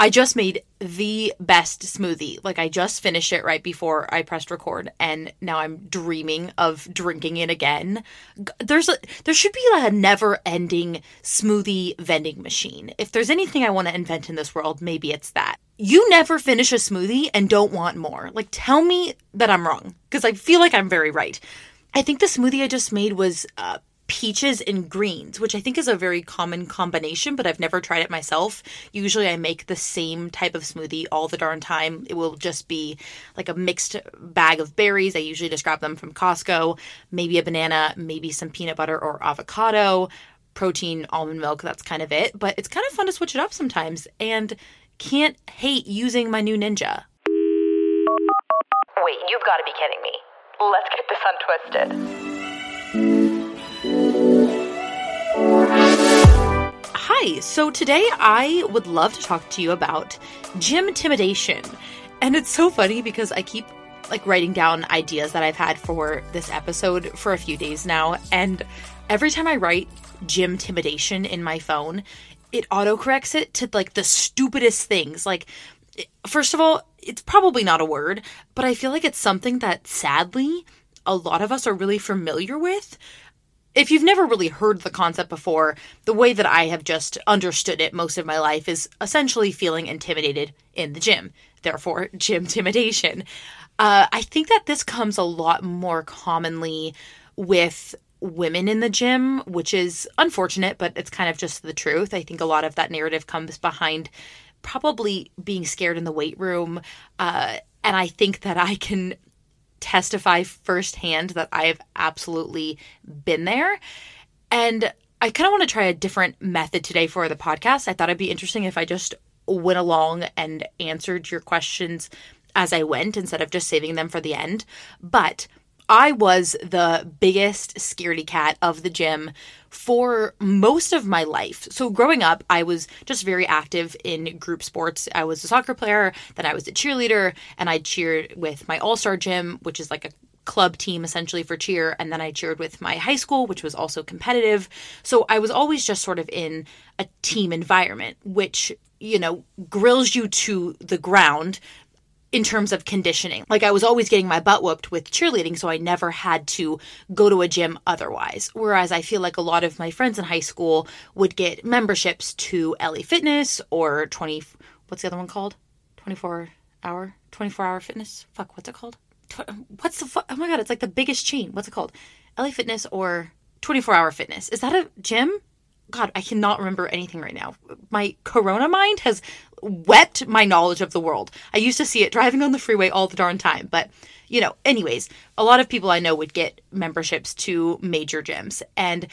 I just made the best smoothie. Like I just finished it right before I pressed record and now I'm dreaming of drinking it again. There's a there should be a never-ending smoothie vending machine. If there's anything I want to invent in this world, maybe it's that. You never finish a smoothie and don't want more. Like tell me that I'm wrong because I feel like I'm very right. I think the smoothie I just made was uh, peaches and greens, which I think is a very common combination, but I've never tried it myself. Usually I make the same type of smoothie all the darn time. It will just be like a mixed bag of berries. I usually just grab them from Costco, maybe a banana, maybe some peanut butter or avocado, protein, almond milk. That's kind of it. But it's kind of fun to switch it up sometimes and can't hate using my new Ninja. Wait, you've got to be kidding me. Let's get this untwisted. Hi, so today I would love to talk to you about gym intimidation. And it's so funny because I keep like writing down ideas that I've had for this episode for a few days now. And every time I write gym intimidation in my phone, it autocorrects it to like the stupidest things. Like, first of all, it's probably not a word, but I feel like it's something that sadly a lot of us are really familiar with if you've never really heard the concept before, the way that I have just understood it most of my life is essentially feeling intimidated in the gym. Therefore, gym intimidation. Uh, I think that this comes a lot more commonly with women in the gym, which is unfortunate, but it's kind of just the truth. I think a lot of that narrative comes behind probably being scared in the weight room. Uh, and I think that I can testify firsthand that I have absolutely been there. And I kind of want to try a different method today for the podcast. I thought it'd be interesting if I just went along and answered your questions as I went instead of just saving them for the end. But I was the biggest scaredy cat of the gym for most of my life. So, growing up, I was just very active in group sports. I was a soccer player, then I was a cheerleader, and I cheered with my all star gym, which is like a club team essentially for cheer. And then I cheered with my high school, which was also competitive. So, I was always just sort of in a team environment, which you know, grills you to the ground in terms of conditioning. Like I was always getting my butt whooped with cheerleading, so I never had to go to a gym otherwise. Whereas I feel like a lot of my friends in high school would get memberships to LA Fitness or 20 what's the other one called? 24 hour 24 hour fitness. Fuck, what's it called? What's the fu- Oh my god, it's like the biggest chain. What's it called? LA Fitness or 24 hour fitness. Is that a gym? God, I cannot remember anything right now. My corona mind has wept my knowledge of the world. I used to see it driving on the freeway all the darn time. But, you know, anyways, a lot of people I know would get memberships to major gyms. And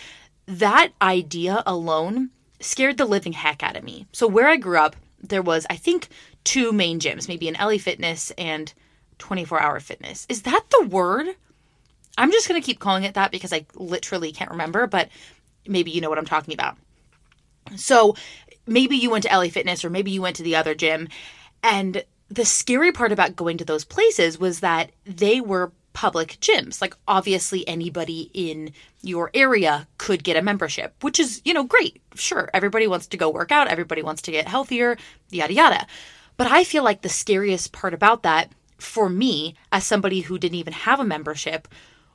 that idea alone scared the living heck out of me. So, where I grew up, there was, I think, two main gyms, maybe an LA Fitness and 24 Hour Fitness. Is that the word? I'm just going to keep calling it that because I literally can't remember, but maybe you know what I'm talking about. So maybe you went to LA Fitness or maybe you went to the other gym. And the scary part about going to those places was that they were public gyms. Like, obviously, anybody in your area could get a membership, which is, you know, great. Sure, everybody wants to go work out, everybody wants to get healthier, yada, yada. But I feel like the scariest part about that for me, as somebody who didn't even have a membership,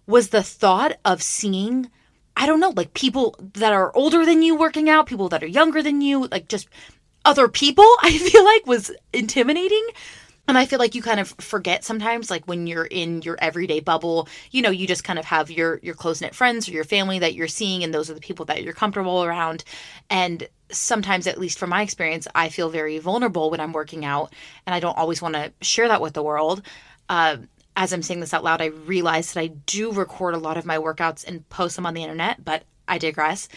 was the thought of seeing I don't know, like people that are older than you working out, people that are younger than you, like just other people, I feel like was intimidating. And I feel like you kind of forget sometimes, like when you're in your everyday bubble, you know, you just kind of have your your close knit friends or your family that you're seeing, and those are the people that you're comfortable around. And sometimes, at least from my experience, I feel very vulnerable when I'm working out, and I don't always want to share that with the world. Uh, as I'm saying this out loud, I realize that I do record a lot of my workouts and post them on the internet, but I digress.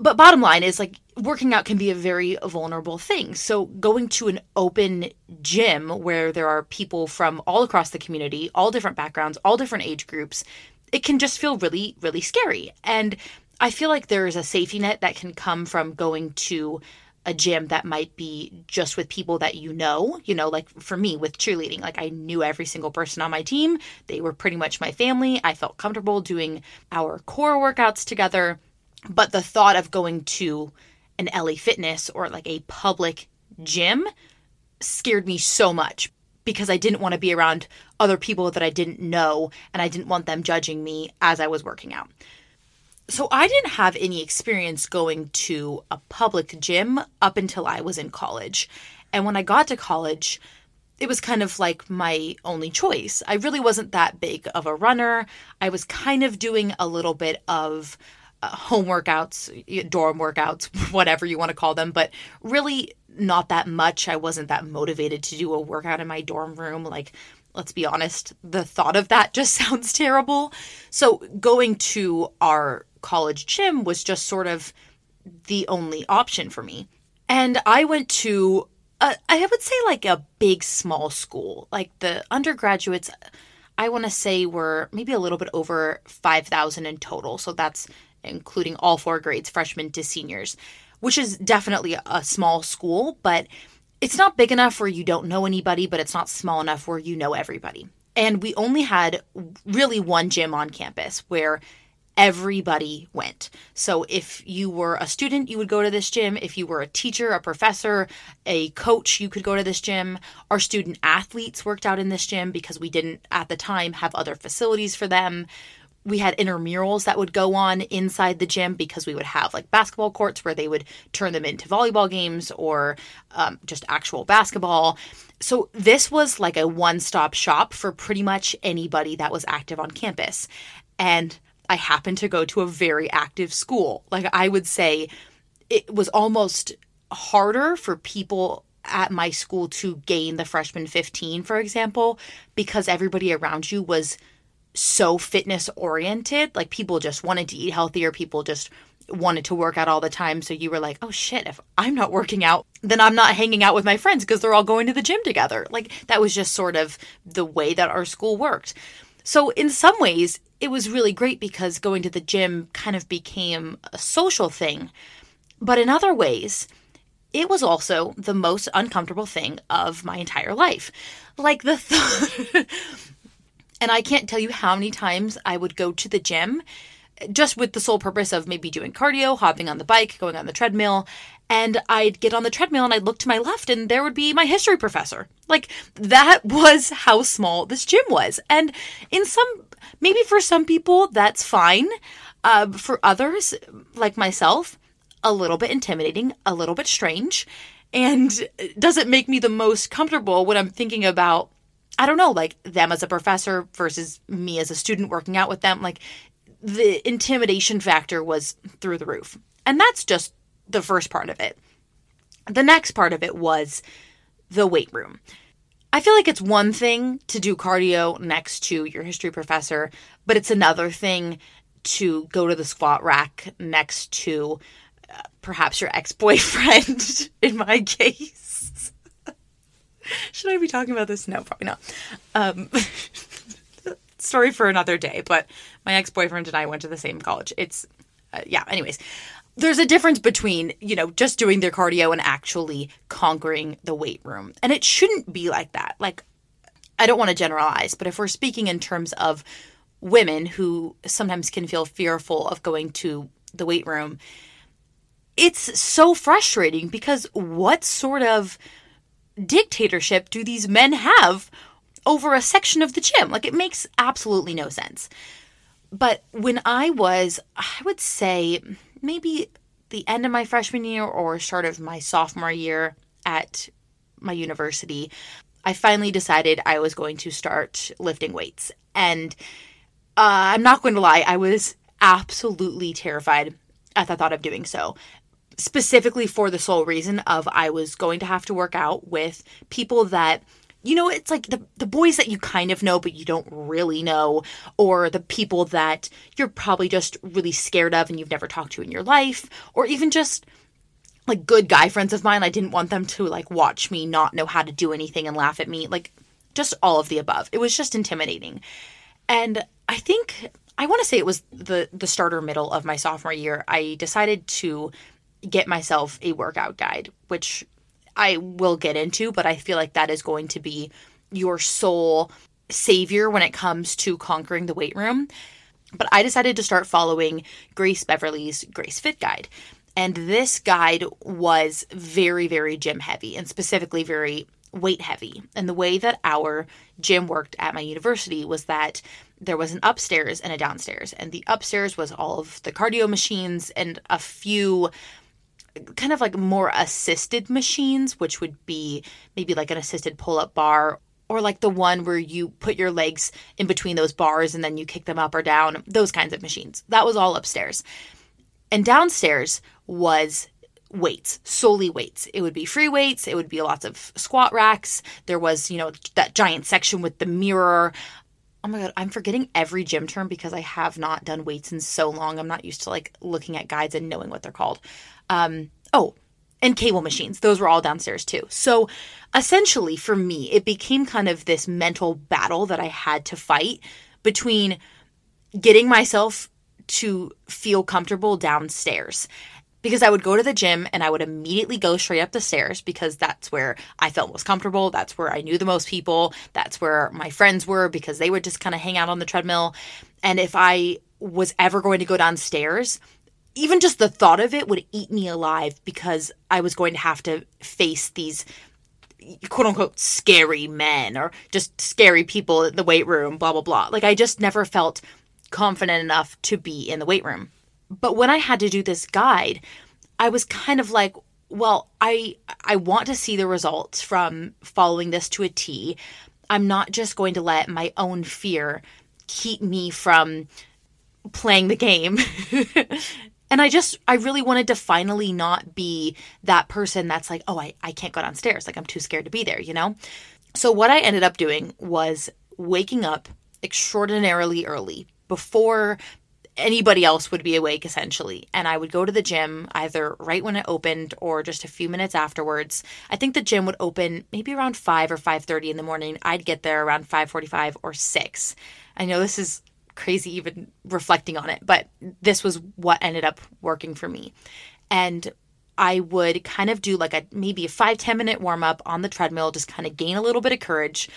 But bottom line is like working out can be a very vulnerable thing. So going to an open gym where there are people from all across the community, all different backgrounds, all different age groups, it can just feel really, really scary. And I feel like there is a safety net that can come from going to a gym that might be just with people that you know, you know, like for me with cheerleading, like I knew every single person on my team. They were pretty much my family. I felt comfortable doing our core workouts together. But the thought of going to an LA Fitness or like a public gym scared me so much because I didn't want to be around other people that I didn't know and I didn't want them judging me as I was working out. So I didn't have any experience going to a public gym up until I was in college. And when I got to college, it was kind of like my only choice. I really wasn't that big of a runner. I was kind of doing a little bit of uh, home workouts, dorm workouts, whatever you want to call them, but really not that much. I wasn't that motivated to do a workout in my dorm room. Like, let's be honest, the thought of that just sounds terrible. So, going to our college gym was just sort of the only option for me. And I went to, a, I would say, like a big, small school. Like the undergraduates, I want to say were maybe a little bit over 5,000 in total. So that's including all four grades, freshmen to seniors, which is definitely a small school, but it's not big enough where you don't know anybody, but it's not small enough where you know everybody. And we only had really one gym on campus where everybody went. So if you were a student, you would go to this gym. If you were a teacher, a professor, a coach, you could go to this gym. Our student athletes worked out in this gym because we didn't at the time have other facilities for them. We had intramurals that would go on inside the gym because we would have like basketball courts where they would turn them into volleyball games or um, just actual basketball. So, this was like a one stop shop for pretty much anybody that was active on campus. And I happened to go to a very active school. Like I would say it was almost harder for people at my school to gain the freshman 15, for example, because everybody around you was so fitness oriented. Like people just wanted to eat healthier, people just wanted to work out all the time. So you were like, oh shit, if I'm not working out, then I'm not hanging out with my friends because they're all going to the gym together. Like that was just sort of the way that our school worked. So, in some ways, it was really great because going to the gym kind of became a social thing. But in other ways, it was also the most uncomfortable thing of my entire life. Like the th- and I can't tell you how many times I would go to the gym just with the sole purpose of maybe doing cardio, hopping on the bike, going on the treadmill, and I'd get on the treadmill and I'd look to my left and there would be my history professor. Like that was how small this gym was. And in some, maybe for some people, that's fine. Uh, for others, like myself, a little bit intimidating, a little bit strange, and doesn't make me the most comfortable when I'm thinking about, I don't know, like them as a professor versus me as a student working out with them. Like the intimidation factor was through the roof. And that's just the first part of it. The next part of it was the weight room. I feel like it's one thing to do cardio next to your history professor, but it's another thing to go to the squat rack next to uh, perhaps your ex boyfriend, in my case. Should I be talking about this? No, probably not. Um, story for another day, but my ex boyfriend and I went to the same college. It's, uh, yeah, anyways there's a difference between, you know, just doing their cardio and actually conquering the weight room. And it shouldn't be like that. Like, I don't want to generalize, but if we're speaking in terms of women who sometimes can feel fearful of going to the weight room, it's so frustrating because what sort of dictatorship do these men have over a section of the gym? Like, it makes absolutely no sense. But when I was, I would say, maybe the end of my freshman year or start of my sophomore year at my university, I finally decided I was going to start lifting weights. And uh, I'm not going to lie, I was absolutely terrified at the thought of doing so. Specifically for the sole reason of I was going to have to work out with people that you know, it's like the, the boys that you kind of know, but you don't really know, or the people that you're probably just really scared of and you've never talked to in your life, or even just like good guy friends of mine. I didn't want them to like watch me not know how to do anything and laugh at me. Like just all of the above. It was just intimidating. And I think I want to say it was the the starter middle of my sophomore year. I decided to get myself a workout guide, which I will get into, but I feel like that is going to be your sole savior when it comes to conquering the weight room. But I decided to start following Grace Beverley's Grace Fit Guide. And this guide was very, very gym heavy and specifically very weight heavy. And the way that our gym worked at my university was that there was an upstairs and a downstairs. And the upstairs was all of the cardio machines and a few kind of like more assisted machines, which would be maybe like an assisted pull up bar or like the one where you put your legs in between those bars and then you kick them up or down, those kinds of machines. That was all upstairs. And downstairs was weights, solely weights. It would be free weights, it would be lots of squat racks. There was, you know, that giant section with the mirror. Oh my god, I'm forgetting every gym term because I have not done weights in so long. I'm not used to like looking at guides and knowing what they're called. Um, oh, and cable machines. Those were all downstairs too. So essentially, for me, it became kind of this mental battle that I had to fight between getting myself to feel comfortable downstairs. Because I would go to the gym and I would immediately go straight up the stairs because that's where I felt most comfortable. That's where I knew the most people. That's where my friends were because they would just kind of hang out on the treadmill. And if I was ever going to go downstairs, even just the thought of it would eat me alive because I was going to have to face these quote unquote scary men or just scary people in the weight room, blah, blah, blah. Like I just never felt confident enough to be in the weight room. But when I had to do this guide, I was kind of like, well, I I want to see the results from following this to a T. I'm not just going to let my own fear keep me from playing the game And I just, I really wanted to finally not be that person that's like, oh, I, I can't go downstairs. Like, I'm too scared to be there, you know? So, what I ended up doing was waking up extraordinarily early before anybody else would be awake essentially and i would go to the gym either right when it opened or just a few minutes afterwards i think the gym would open maybe around 5 or 5.30 in the morning i'd get there around 5.45 or 6 i know this is crazy even reflecting on it, but this was what ended up working for me. And I would kind of do like a maybe a five ten minute warm up on the treadmill, just kind of gain a little bit of courage.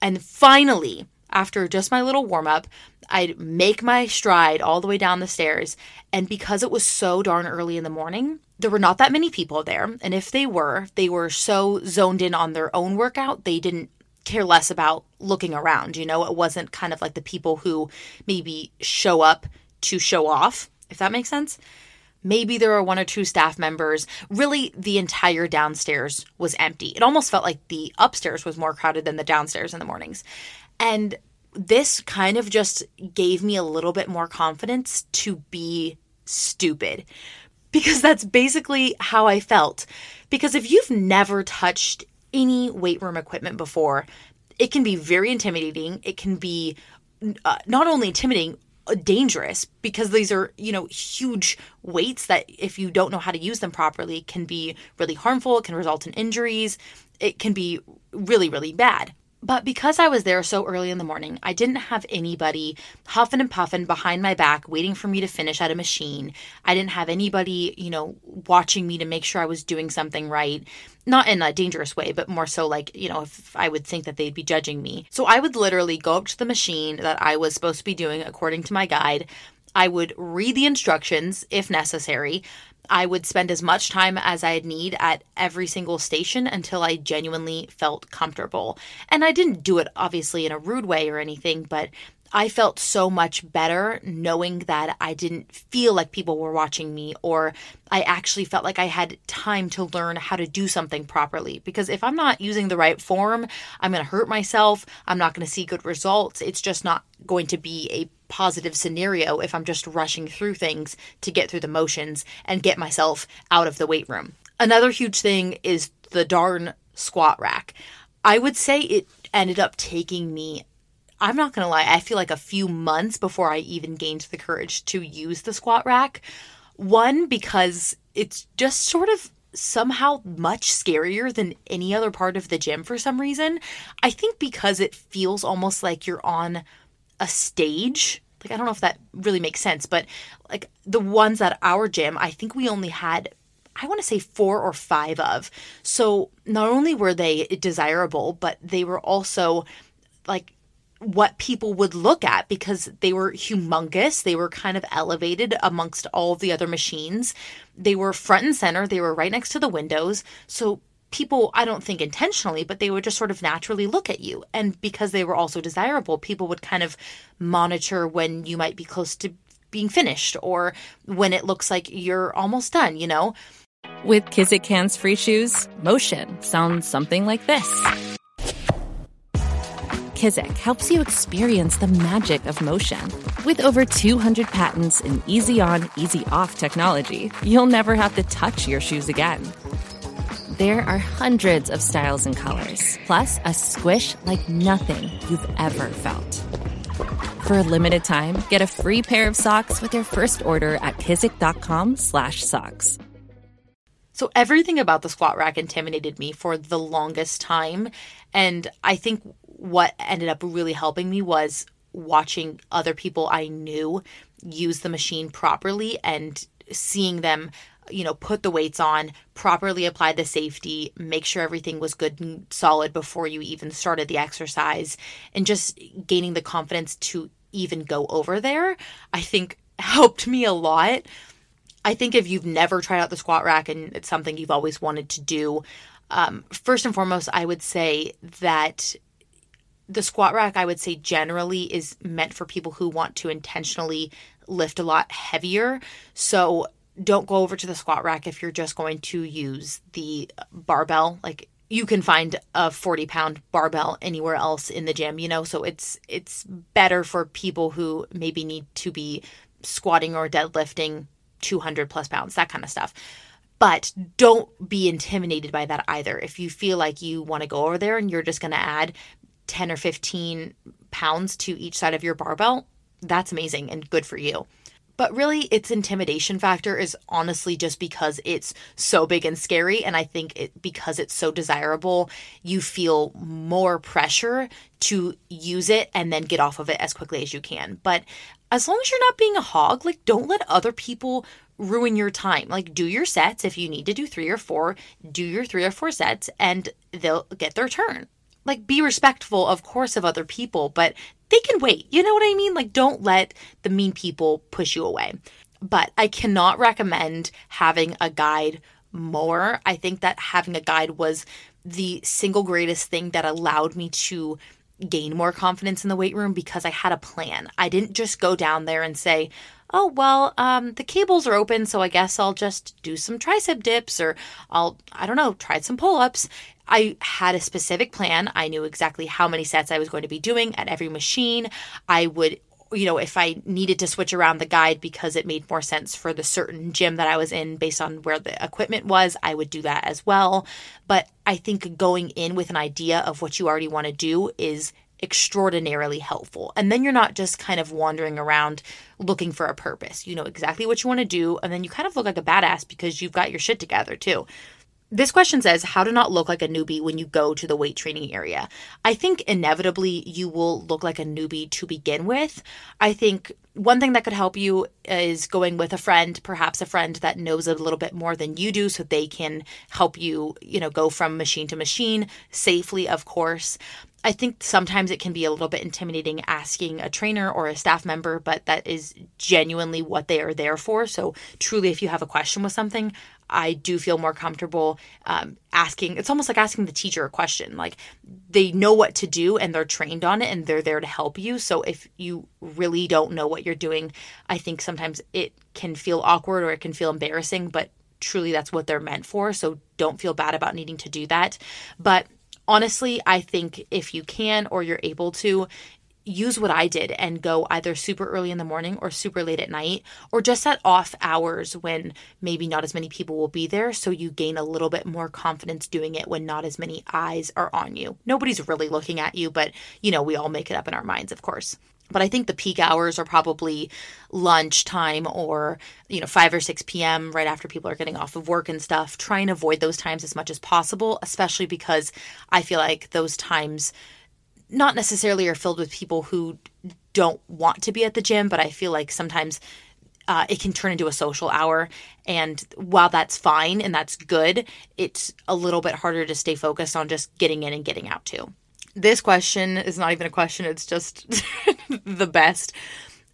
And finally, after just my little warm up, I'd make my stride all the way down the stairs. And because it was so darn early in the morning, there were not that many people there. And if they were, they were so zoned in on their own workout, they didn't care less about looking around. You know, it wasn't kind of like the people who maybe show up to show off, if that makes sense. Maybe there were one or two staff members. Really, the entire downstairs was empty. It almost felt like the upstairs was more crowded than the downstairs in the mornings. And this kind of just gave me a little bit more confidence to be stupid because that's basically how I felt. Because if you've never touched any weight room equipment before, it can be very intimidating. It can be uh, not only intimidating, uh, dangerous because these are, you know, huge weights that if you don't know how to use them properly can be really harmful. It can result in injuries. It can be really, really bad. But because I was there so early in the morning, I didn't have anybody huffing and puffing behind my back waiting for me to finish at a machine. I didn't have anybody, you know, watching me to make sure I was doing something right. Not in a dangerous way, but more so like, you know, if I would think that they'd be judging me. So I would literally go up to the machine that I was supposed to be doing according to my guide. I would read the instructions if necessary. I would spend as much time as I'd need at every single station until I genuinely felt comfortable. And I didn't do it obviously in a rude way or anything, but I felt so much better knowing that I didn't feel like people were watching me or I actually felt like I had time to learn how to do something properly. Because if I'm not using the right form, I'm going to hurt myself. I'm not going to see good results. It's just not going to be a positive scenario if I'm just rushing through things to get through the motions and get myself out of the weight room. Another huge thing is the darn squat rack. I would say it ended up taking me I'm not going to lie, I feel like a few months before I even gained the courage to use the squat rack. One, because it's just sort of somehow much scarier than any other part of the gym for some reason. I think because it feels almost like you're on a stage. Like, I don't know if that really makes sense, but like the ones at our gym, I think we only had I want to say four or five of. So not only were they desirable, but they were also like what people would look at because they were humongous. They were kind of elevated amongst all the other machines. They were front and center. They were right next to the windows. So people, I don't think intentionally, but they would just sort of naturally look at you. And because they were also desirable, people would kind of monitor when you might be close to being finished or when it looks like you're almost done, you know? With Kizik hands free shoes, motion sounds something like this. Kizik helps you experience the magic of motion. With over 200 patents and easy on, easy off technology, you'll never have to touch your shoes again. There are hundreds of styles and colors, plus a squish like nothing you've ever felt. For a limited time, get a free pair of socks with your first order at kizik.com/socks. So everything about the squat rack intimidated me for the longest time, and I think what ended up really helping me was watching other people I knew use the machine properly and seeing them you know put the weights on properly apply the safety make sure everything was good and solid before you even started the exercise and just gaining the confidence to even go over there i think helped me a lot. I think if you've never tried out the squat rack and it's something you've always wanted to do um, first and foremost i would say that the squat rack, I would say generally is meant for people who want to intentionally lift a lot heavier. So don't go over to the squat rack if you're just going to use the barbell. Like you can find a 40 pound barbell anywhere else in the gym, you know, so it's it's better for people who maybe need to be squatting or deadlifting 200 plus pounds, that kind of stuff. But don't be intimidated by that either. If you feel like you want to go over there and you're just going to add 10 or 15 pounds to each side of your barbell, that's amazing and good for you. But really, its intimidation factor is honestly just because it's so big and scary. And I think it, because it's so desirable, you feel more pressure to use it and then get off of it as quickly as you can. But as long as you're not being a hog, like don't let other people ruin your time. Like do your sets. If you need to do three or four, do your three or four sets and they'll get their turn like be respectful of course of other people but they can wait. You know what i mean? Like don't let the mean people push you away. But i cannot recommend having a guide more. I think that having a guide was the single greatest thing that allowed me to gain more confidence in the weight room because i had a plan i didn't just go down there and say oh well um, the cables are open so i guess i'll just do some tricep dips or i'll i don't know try some pull-ups I had a specific plan. I knew exactly how many sets I was going to be doing at every machine. I would, you know, if I needed to switch around the guide because it made more sense for the certain gym that I was in based on where the equipment was, I would do that as well. But I think going in with an idea of what you already want to do is extraordinarily helpful. And then you're not just kind of wandering around looking for a purpose. You know exactly what you want to do, and then you kind of look like a badass because you've got your shit together too. This question says how to not look like a newbie when you go to the weight training area. I think inevitably you will look like a newbie to begin with. I think one thing that could help you is going with a friend, perhaps a friend that knows a little bit more than you do so they can help you, you know, go from machine to machine safely, of course. I think sometimes it can be a little bit intimidating asking a trainer or a staff member, but that is genuinely what they are there for. So, truly, if you have a question with something, I do feel more comfortable um, asking. It's almost like asking the teacher a question. Like they know what to do and they're trained on it and they're there to help you. So if you really don't know what you're doing, I think sometimes it can feel awkward or it can feel embarrassing, but truly that's what they're meant for. So don't feel bad about needing to do that. But honestly, I think if you can or you're able to, use what I did and go either super early in the morning or super late at night, or just at off hours when maybe not as many people will be there. So you gain a little bit more confidence doing it when not as many eyes are on you. Nobody's really looking at you, but you know, we all make it up in our minds, of course. But I think the peak hours are probably lunchtime or, you know, 5 or 6 p.m. right after people are getting off of work and stuff. Try and avoid those times as much as possible, especially because I feel like those times not necessarily are filled with people who don't want to be at the gym, but I feel like sometimes uh, it can turn into a social hour. And while that's fine and that's good, it's a little bit harder to stay focused on just getting in and getting out too. This question is not even a question, it's just the best.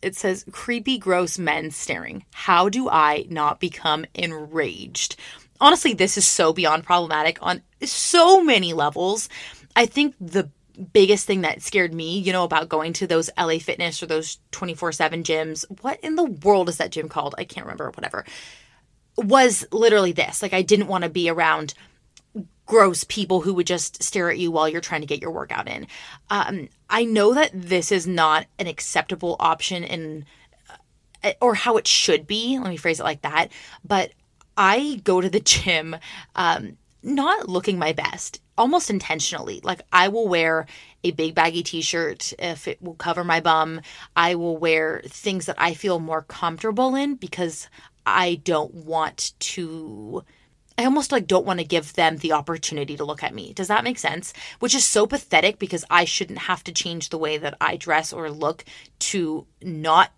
It says, creepy, gross men staring. How do I not become enraged? Honestly, this is so beyond problematic on so many levels. I think the biggest thing that scared me, you know, about going to those LA Fitness or those 24 7 gyms, what in the world is that gym called? I can't remember, whatever, was literally this. Like, I didn't want to be around gross people who would just stare at you while you're trying to get your workout in. Um, I know that this is not an acceptable option in uh, or how it should be. Let me phrase it like that. But I go to the gym um, not looking my best, almost intentionally. Like I will wear a big baggy t-shirt if it will cover my bum. I will wear things that I feel more comfortable in because I don't want to I almost like don't want to give them the opportunity to look at me. Does that make sense? Which is so pathetic because I shouldn't have to change the way that I dress or look to not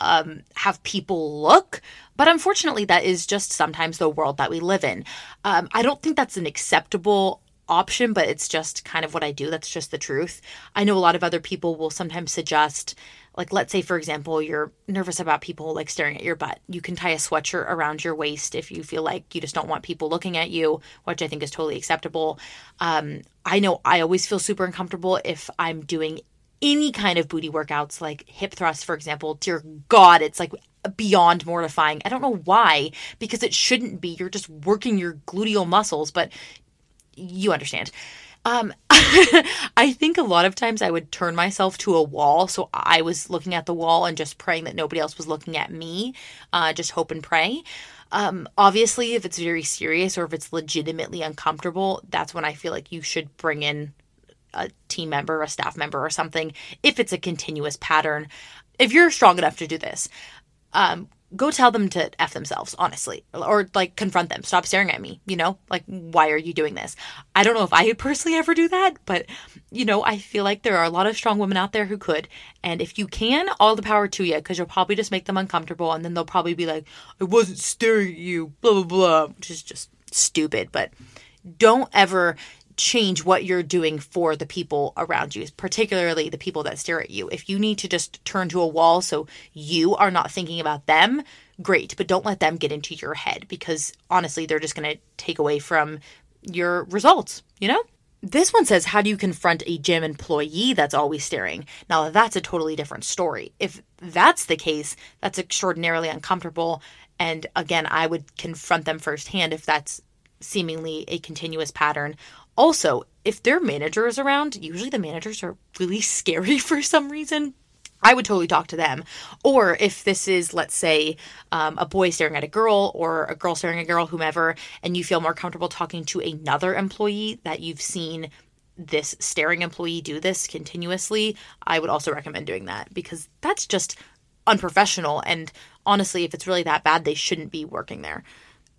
um, have people look. But unfortunately, that is just sometimes the world that we live in. Um, I don't think that's an acceptable option, but it's just kind of what I do. That's just the truth. I know a lot of other people will sometimes suggest like let's say for example you're nervous about people like staring at your butt. You can tie a sweatshirt around your waist if you feel like you just don't want people looking at you which i think is totally acceptable. Um, i know i always feel super uncomfortable if i'm doing any kind of booty workouts like hip thrusts for example. Dear god it's like beyond mortifying. I don't know why because it shouldn't be. You're just working your gluteal muscles but you understand um, I think a lot of times I would turn myself to a wall. So I was looking at the wall and just praying that nobody else was looking at me, uh, just hope and pray. Um, obviously, if it's very serious or if it's legitimately uncomfortable, that's when I feel like you should bring in a team member, a staff member, or something if it's a continuous pattern. If you're strong enough to do this, um, go tell them to F themselves, honestly, or like confront them. Stop staring at me, you know? Like, why are you doing this? I don't know if I would personally ever do that, but, you know, I feel like there are a lot of strong women out there who could. And if you can, all the power to you, because you'll probably just make them uncomfortable and then they'll probably be like, I wasn't staring at you, blah, blah, blah, which is just stupid. But don't ever change what you're doing for the people around you, particularly the people that stare at you. If you need to just turn to a wall so you are not thinking about them, great, but don't let them get into your head because honestly, they're just going to take away from your results, you know? This one says, How do you confront a gym employee that's always staring? Now, that's a totally different story. If that's the case, that's extraordinarily uncomfortable. And again, I would confront them firsthand if that's seemingly a continuous pattern. Also, if their manager is around, usually the managers are really scary for some reason. I would totally talk to them. Or if this is, let's say, um, a boy staring at a girl or a girl staring at a girl, whomever, and you feel more comfortable talking to another employee that you've seen this staring employee do this continuously, I would also recommend doing that because that's just unprofessional. And honestly, if it's really that bad, they shouldn't be working there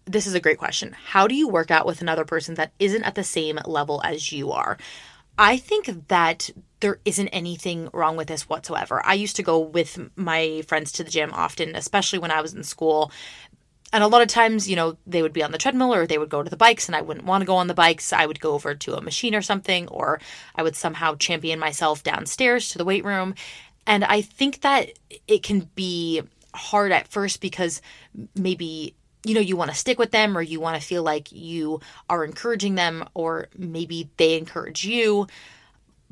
this is a great question. How do you work out with another person that isn't at the same level as you are? I think that there isn't anything wrong with this whatsoever. I used to go with my friends to the gym often, especially when I was in school. And a lot of times, you know, they would be on the treadmill or they would go to the bikes, and I wouldn't want to go on the bikes. I would go over to a machine or something, or I would somehow champion myself downstairs to the weight room. And I think that it can be hard at first because maybe you know you want to stick with them or you want to feel like you are encouraging them or maybe they encourage you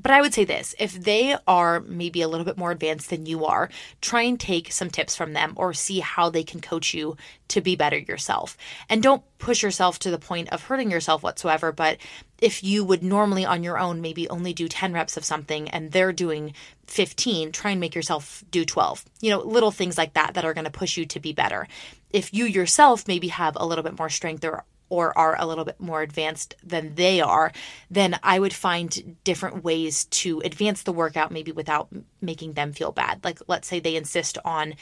But I would say this if they are maybe a little bit more advanced than you are, try and take some tips from them or see how they can coach you to be better yourself. And don't push yourself to the point of hurting yourself whatsoever. But if you would normally on your own maybe only do 10 reps of something and they're doing 15, try and make yourself do 12. You know, little things like that that are going to push you to be better. If you yourself maybe have a little bit more strength or or are a little bit more advanced than they are, then I would find different ways to advance the workout, maybe without making them feel bad. Like, let's say they insist on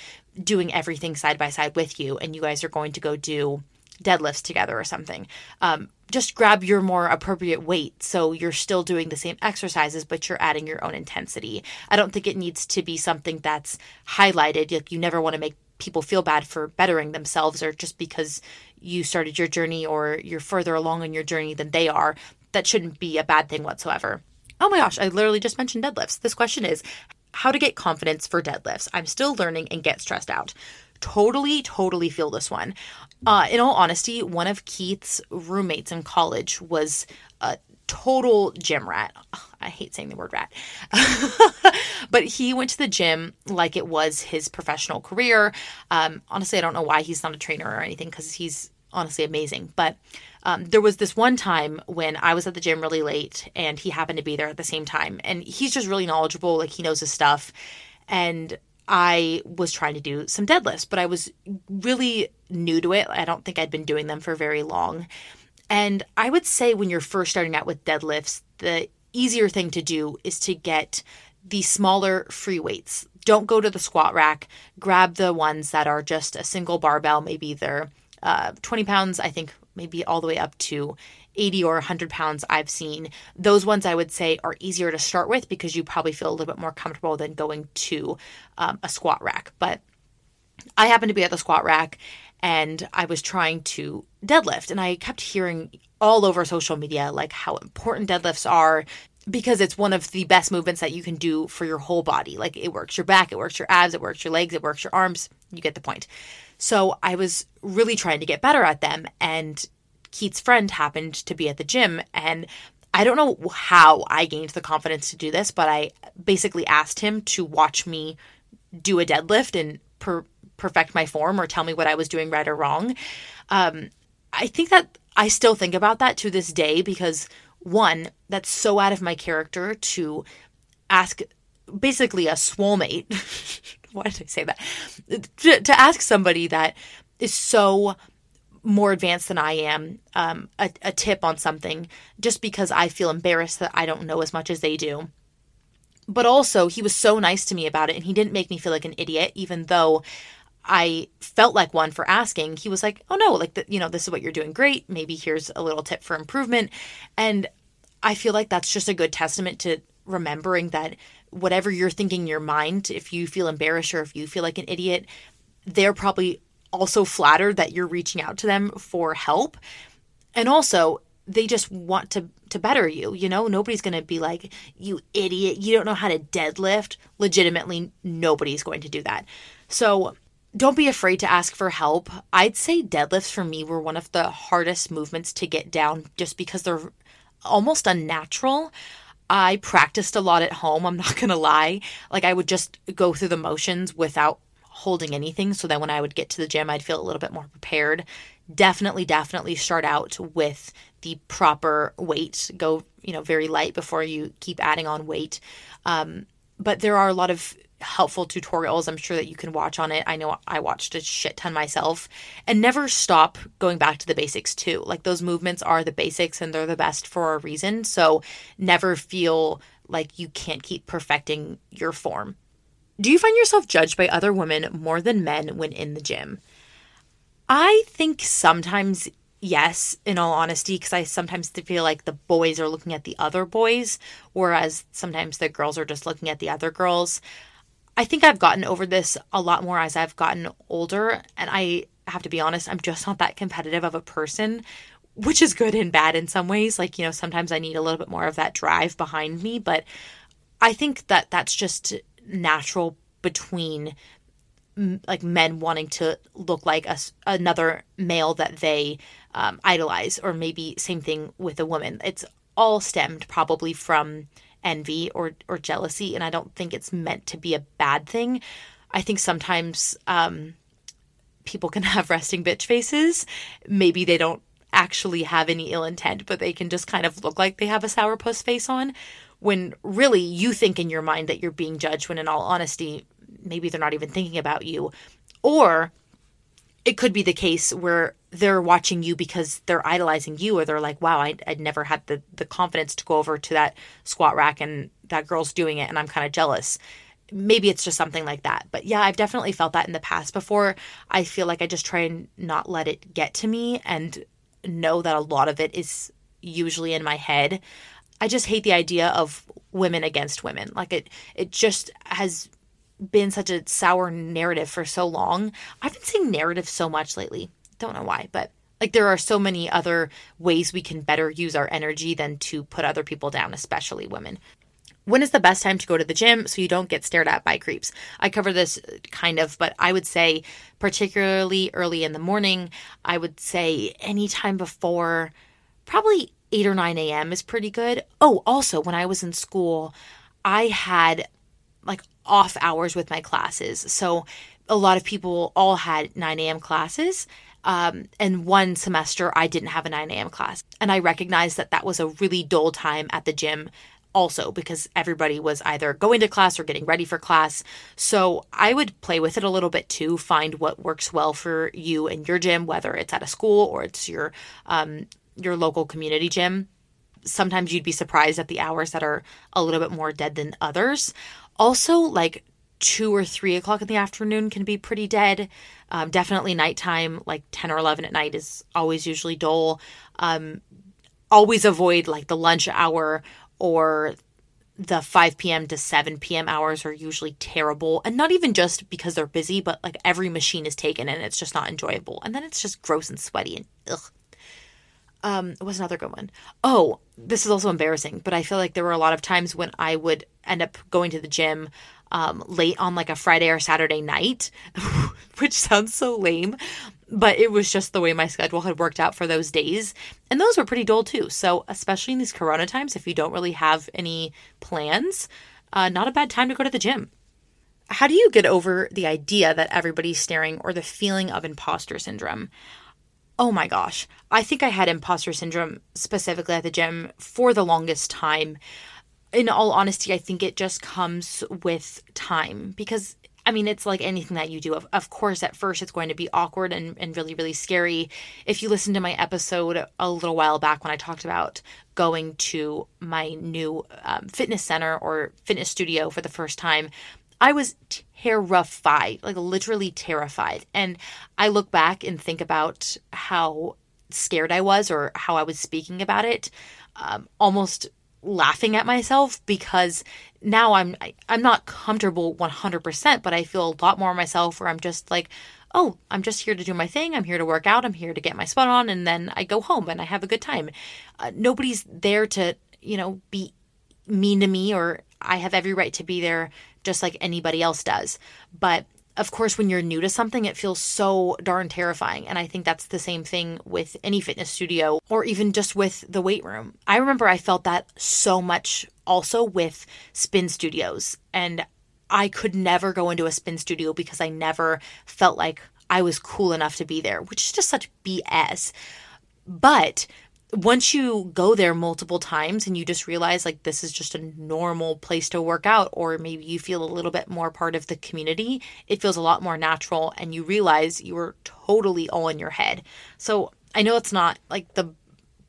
doing everything side by side with you, and you guys are going to go do deadlifts together or something. Um, just grab your more appropriate weight so you're still doing the same exercises but you're adding your own intensity i don't think it needs to be something that's highlighted like you never want to make people feel bad for bettering themselves or just because you started your journey or you're further along in your journey than they are, that shouldn't be a bad thing whatsoever. Oh my gosh, I literally just mentioned deadlifts. This question is how to get confidence for deadlifts. I'm still learning and get stressed out. Totally, totally feel this one. Uh, in all honesty, one of Keith's roommates in college was a total gym rat. I hate saying the word rat. but he went to the gym like it was his professional career. Um, honestly, I don't know why he's not a trainer or anything because he's honestly amazing. But um, there was this one time when I was at the gym really late and he happened to be there at the same time. And he's just really knowledgeable, like he knows his stuff. And I was trying to do some deadlifts, but I was really new to it. I don't think I'd been doing them for very long. And I would say when you're first starting out with deadlifts, the easier thing to do is to get the smaller free weights. Don't go to the squat rack. Grab the ones that are just a single barbell. Maybe they're uh, 20 pounds, I think maybe all the way up to 80 or 100 pounds I've seen. Those ones I would say are easier to start with because you probably feel a little bit more comfortable than going to um, a squat rack. But I happen to be at the squat rack and I was trying to deadlift. And I kept hearing all over social media like how important deadlifts are because it's one of the best movements that you can do for your whole body. Like it works your back, it works your abs, it works your legs, it works your arms. You get the point. So I was really trying to get better at them. And Keith's friend happened to be at the gym. And I don't know how I gained the confidence to do this, but I basically asked him to watch me do a deadlift and per- perfect my form or tell me what I was doing right or wrong. Um, I think that I still think about that to this day because one, that's so out of my character to ask basically a mate. Why did I say that? To, to, ask somebody that is so more advanced than I am um, a, a tip on something just because I feel embarrassed that I don't know as much as they do. But also, he was so nice to me about it and he didn't make me feel like an idiot, even though I felt like one for asking. He was like, "Oh no, like the, you know, this is what you're doing great. Maybe here's a little tip for improvement." And I feel like that's just a good testament to remembering that whatever you're thinking in your mind, if you feel embarrassed or if you feel like an idiot, they're probably also flattered that you're reaching out to them for help. And also, they just want to to better you. You know, nobody's going to be like, "You idiot, you don't know how to deadlift." Legitimately, nobody's going to do that. So, don't be afraid to ask for help. I'd say deadlifts for me were one of the hardest movements to get down just because they're almost unnatural. I practiced a lot at home, I'm not going to lie. Like I would just go through the motions without holding anything so that when I would get to the gym I'd feel a little bit more prepared. Definitely definitely start out with the proper weight. Go, you know, very light before you keep adding on weight. Um, but there are a lot of helpful tutorials I'm sure that you can watch on it. I know I watched a shit ton myself and never stop going back to the basics too. Like those movements are the basics and they're the best for a reason. So never feel like you can't keep perfecting your form. Do you find yourself judged by other women more than men when in the gym? I think sometimes yes, in all honesty, because I sometimes feel like the boys are looking at the other boys, whereas sometimes the girls are just looking at the other girls. I think I've gotten over this a lot more as I've gotten older. And I have to be honest, I'm just not that competitive of a person, which is good and bad in some ways. Like, you know, sometimes I need a little bit more of that drive behind me. But I think that that's just natural between like men wanting to look like a, another male that they um, idolize, or maybe same thing with a woman. It's all stemmed probably from envy or or jealousy and I don't think it's meant to be a bad thing. I think sometimes um people can have resting bitch faces. Maybe they don't actually have any ill intent, but they can just kind of look like they have a sourpuss face on when really you think in your mind that you're being judged when in all honesty maybe they're not even thinking about you or it could be the case where they're watching you because they're idolizing you or they're like wow I, would never had the, the confidence to go over to that squat rack and that girl's doing it and i'm kind of jealous maybe it's just something like that but yeah i've definitely felt that in the past before i feel like i just try and not let it get to me and know that a lot of it is usually in my head I just hate the idea of women against women. Like it it just has been such a sour narrative for so long. I've been saying narrative so much lately. Don't know why, but like there are so many other ways we can better use our energy than to put other people down, especially women. When is the best time to go to the gym so you don't get stared at by creeps? I cover this kind of, but I would say particularly early in the morning. I would say anytime before probably 8 or 9 a.m. is pretty good. Oh, also, when I was in school, I had like off hours with my classes. So a lot of people all had 9 a.m. classes. Um, and one semester, I didn't have a 9 a.m. class. And I recognized that that was a really dull time at the gym also because everybody was either going to class or getting ready for class. So I would play with it a little bit too, find what works well for you and your gym, whether it's at a school or it's your um, your local community gym. Sometimes you'd be surprised at the hours that are a little bit more dead than others. Also, like two or three o'clock in the afternoon can be pretty dead. Um, definitely nighttime, like 10 or 11 at night, is always usually dull. Um, always avoid like the lunch hour or the 5 p.m. to 7 p.m. hours are usually terrible. And not even just because they're busy, but like every machine is taken and it's just not enjoyable. And then it's just gross and sweaty and ugh um what's another good one? Oh, this is also embarrassing, but I feel like there were a lot of times when I would end up going to the gym um, late on like a Friday or Saturday night, which sounds so lame, but it was just the way my schedule had worked out for those days. And those were pretty dull too. So, especially in these corona times, if you don't really have any plans, uh, not a bad time to go to the gym. How do you get over the idea that everybody's staring or the feeling of imposter syndrome? oh my gosh, I think I had imposter syndrome specifically at the gym for the longest time. In all honesty, I think it just comes with time because I mean, it's like anything that you do. Of, of course, at first it's going to be awkward and, and really, really scary. If you listen to my episode a little while back when I talked about going to my new um, fitness center or fitness studio for the first time, I was terrified, like literally terrified. And I look back and think about how scared I was or how I was speaking about it, um, almost laughing at myself because now I'm I, am not comfortable 100%, but I feel a lot more myself where I'm just like, oh, I'm just here to do my thing. I'm here to work out. I'm here to get my sweat on, and then I go home and I have a good time. Uh, nobody's there to you know be mean to me or I have every right to be there just like anybody else does. But of course, when you're new to something, it feels so darn terrifying. And I think that's the same thing with any fitness studio or even just with the weight room. I remember I felt that so much also with spin studios. And I could never go into a spin studio because I never felt like I was cool enough to be there, which is just such BS. But once you go there multiple times and you just realize like this is just a normal place to work out or maybe you feel a little bit more part of the community it feels a lot more natural and you realize you were totally all in your head so i know it's not like the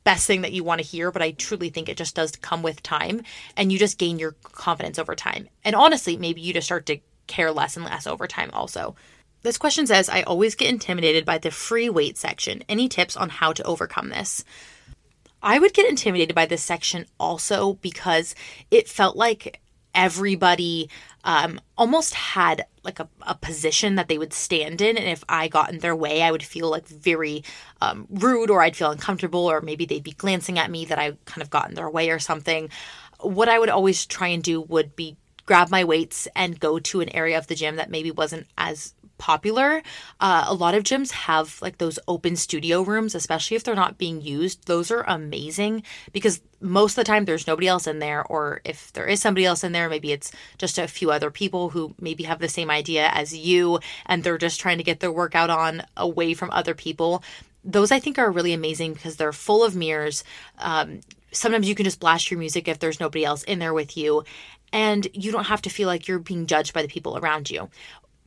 best thing that you want to hear but i truly think it just does come with time and you just gain your confidence over time and honestly maybe you just start to care less and less over time also this question says I always get intimidated by the free weight section. Any tips on how to overcome this? I would get intimidated by this section also because it felt like everybody um, almost had like a, a, position that they would stand in. And if I got in their way, I would feel like very um, rude or I'd feel uncomfortable or maybe they'd be glancing at me that I kind of got in their way or something. What I would always try and do would be grab my weights and go to an area of the gym that maybe wasn't as popular. Uh, a lot of gyms have like those open studio rooms, especially if they're not being used. Those are amazing because most of the time there's nobody else in there, or if there is somebody else in there, maybe it's just a few other people who maybe have the same idea as you and they're just trying to get their workout on away from other people. Those I think are really amazing because they're full of mirrors. Um, sometimes you can just blast your music if there's nobody else in there with you and you don't have to feel like you're being judged by the people around you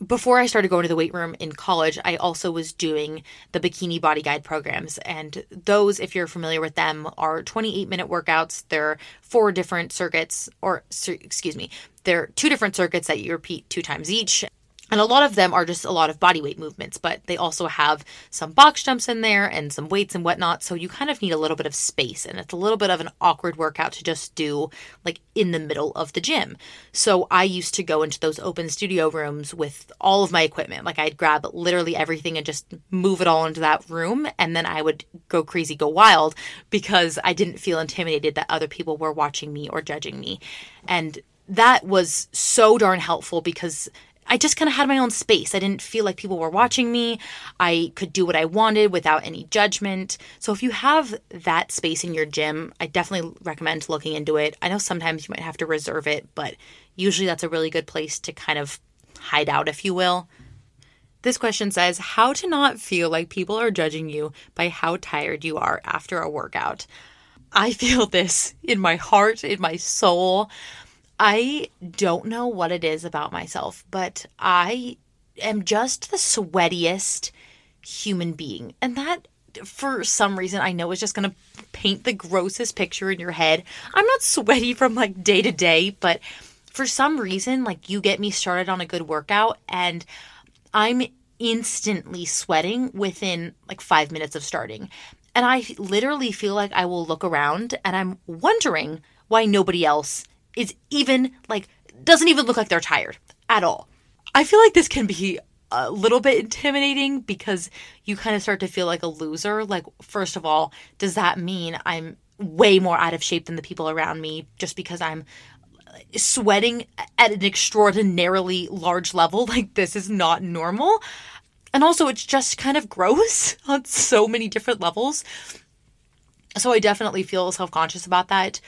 before I started going to the weight room in college, I also was doing the bikini body guide programs. And those, if you're familiar with them, are 28 minute workouts. They're four different circuits, or excuse me, they're two different circuits that you repeat two times each. And a lot of them are just a lot of body weight movements, but they also have some box jumps in there and some weights and whatnot. So you kind of need a little bit of space. And it's a little bit of an awkward workout to just do like in the middle of the gym. So I used to go into those open studio rooms with all of my equipment. Like I'd grab literally everything and just move it all into that room. And then I would go crazy, go wild because I didn't feel intimidated that other people were watching me or judging me. And that was so darn helpful because I just kind of had my own space. I didn't feel like people were watching me. I could do what I wanted without any judgment. So if you have that space in your gym, I definitely recommend looking into it. I know sometimes you might have to reserve it, but usually that's a really good place to kind of hide out, if you will. This question says, How to not feel like people are judging you by how tired you are after a workout. I feel this in my heart, in my soul. I don't know what it is about myself, but I am just the sweatiest human being. And that, for some reason, I know is just going to paint the grossest picture in your head. I'm not sweaty from like day to day, but for some reason, like you get me started on a good workout and I'm instantly sweating within like five minutes of starting. And I literally feel like I will look around and I'm wondering why nobody else is even like doesn't even look like they're tired at all. I feel like this can be a little bit intimidating because you kind of start to feel like a loser. Like, first of all, does that mean I'm way more out of shape than the people around me just because I'm sweating at an extraordinarily large level? Like, this is not normal. And also, it's just kind of gross on so many different levels. So, I definitely feel self conscious about that.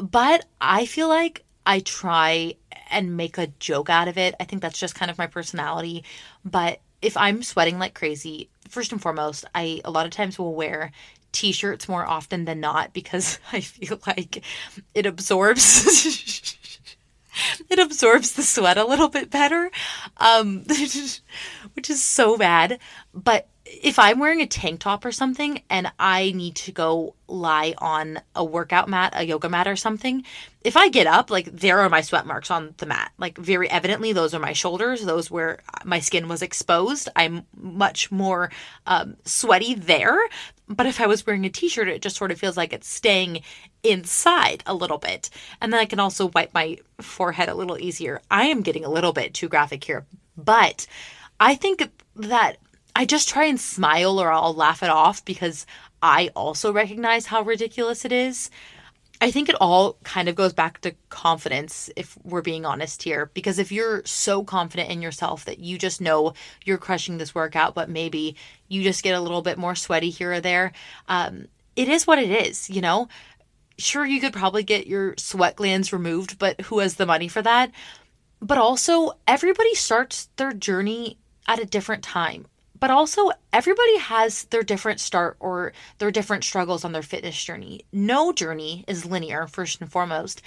But I feel like I try and make a joke out of it. I think that's just kind of my personality. But if I'm sweating like crazy, first and foremost, I a lot of times will wear t-shirts more often than not because I feel like it absorbs it absorbs the sweat a little bit better. Um which is so bad, but if I'm wearing a tank top or something and I need to go lie on a workout mat, a yoga mat or something, if I get up, like there are my sweat marks on the mat. Like very evidently, those are my shoulders, those where my skin was exposed. I'm much more um, sweaty there. But if I was wearing a t shirt, it just sort of feels like it's staying inside a little bit. And then I can also wipe my forehead a little easier. I am getting a little bit too graphic here, but I think that I just try and smile or I'll laugh it off because I also recognize how ridiculous it is. I think it all kind of goes back to confidence, if we're being honest here. Because if you're so confident in yourself that you just know you're crushing this workout, but maybe you just get a little bit more sweaty here or there, um, it is what it is, you know? Sure, you could probably get your sweat glands removed, but who has the money for that? But also, everybody starts their journey at a different time but also everybody has their different start or their different struggles on their fitness journey. No journey is linear, first and foremost.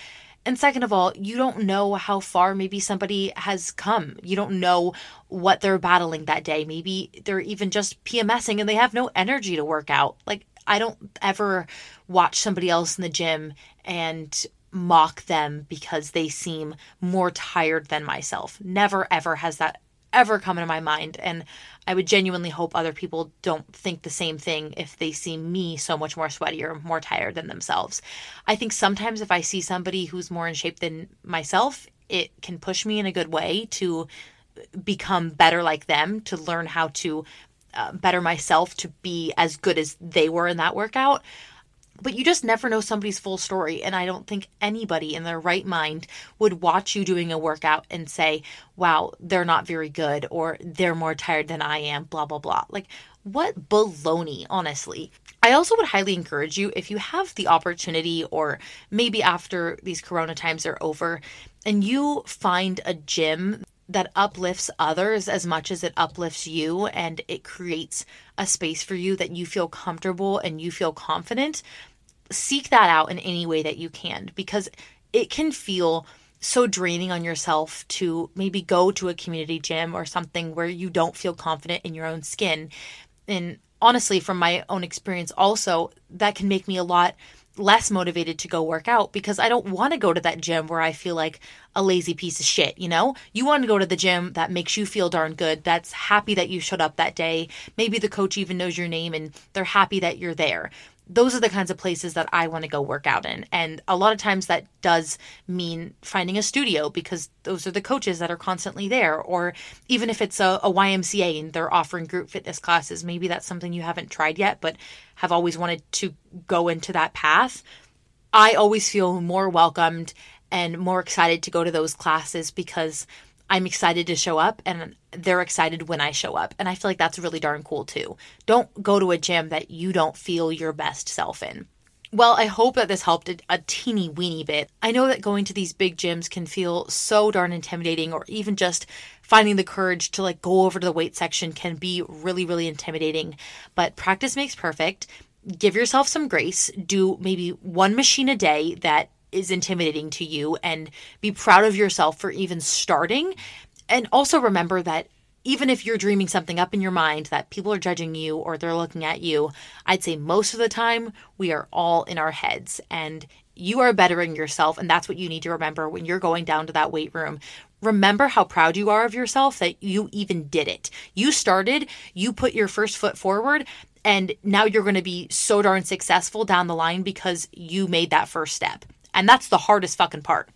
And second of all, you don't know how far maybe somebody has come. You don't know what they're battling that day. Maybe they're even just PMSing and they have no energy to work out. Like, I don't ever watch somebody else in the gym and mock them because they seem more tired than myself. Never, ever has that ever come into my mind. And I would genuinely hope other people don't think the same thing if they see me so much more sweaty or more tired than themselves. I think sometimes if I see somebody who's more in shape than myself, it can push me in a good way to become better like them, to learn how to uh, better myself, to be as good as they were in that workout. But you just never know somebody's full story. And I don't think anybody in their right mind would watch you doing a workout and say, wow, they're not very good or they're more tired than I am, blah, blah, blah. Like, what baloney, honestly. I also would highly encourage you if you have the opportunity, or maybe after these corona times are over, and you find a gym that uplifts others as much as it uplifts you and it creates a space for you that you feel comfortable and you feel confident, seek that out in any way that you can because it can feel so draining on yourself to maybe go to a community gym or something where you don't feel confident in your own skin. And honestly, from my own experience, also, that can make me a lot less motivated to go work out because I don't want to go to that gym where I feel like a lazy piece of shit, you know? You want to go to the gym that makes you feel darn good, that's happy that you showed up that day. Maybe the coach even knows your name and they're happy that you're there those are the kinds of places that I want to go work out in. And a lot of times that does mean finding a studio because those are the coaches that are constantly there. Or even if it's a, a, YMCA and they're offering group fitness classes, maybe that's something you haven't tried yet, but have always wanted to go into that path. I always feel more welcomed and more excited to go to those classes because I'm excited to show up and they're excited when I show up. And I feel like that's really darn cool too. Don't go to a gym that you don't feel your best self in. Well, I hope that this helped a, teeny weeny bit. I know that going to these big gyms can feel so darn intimidating, or even just finding the courage to like go over to the weight section can be really, really intimidating. But practice makes perfect. Give yourself some grace. Do maybe one machine a day that is intimidating to you and be proud of yourself for even starting. And also remember that even if you're dreaming something up in your mind that people are judging you or they're looking at you, I'd say most of the time we are all in our heads and you are bettering yourself. And that's what you need to remember when you're going down to that weight room. Remember how proud you are of yourself that you even did it. You started, you put your first foot forward, and now you're going to be so darn successful down the line because you made that first step. And that's the hardest fucking part.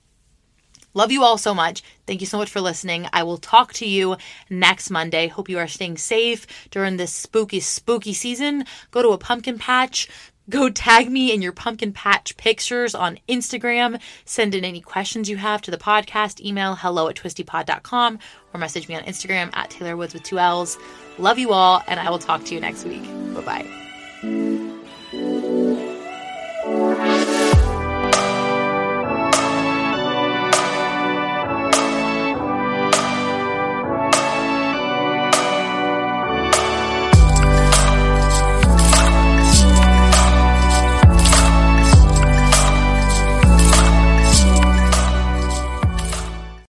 Love you all so much. Thank you so much for listening. I will talk to you next Monday. Hope you are staying safe during this spooky, spooky season. Go to a pumpkin patch. Go tag me in your pumpkin patch pictures on Instagram. Send in any questions you have to the podcast. Email hello at twistypod.com or message me on Instagram at Taylor Woods with two L's. Love you all, and I will talk to you next week. Bye bye.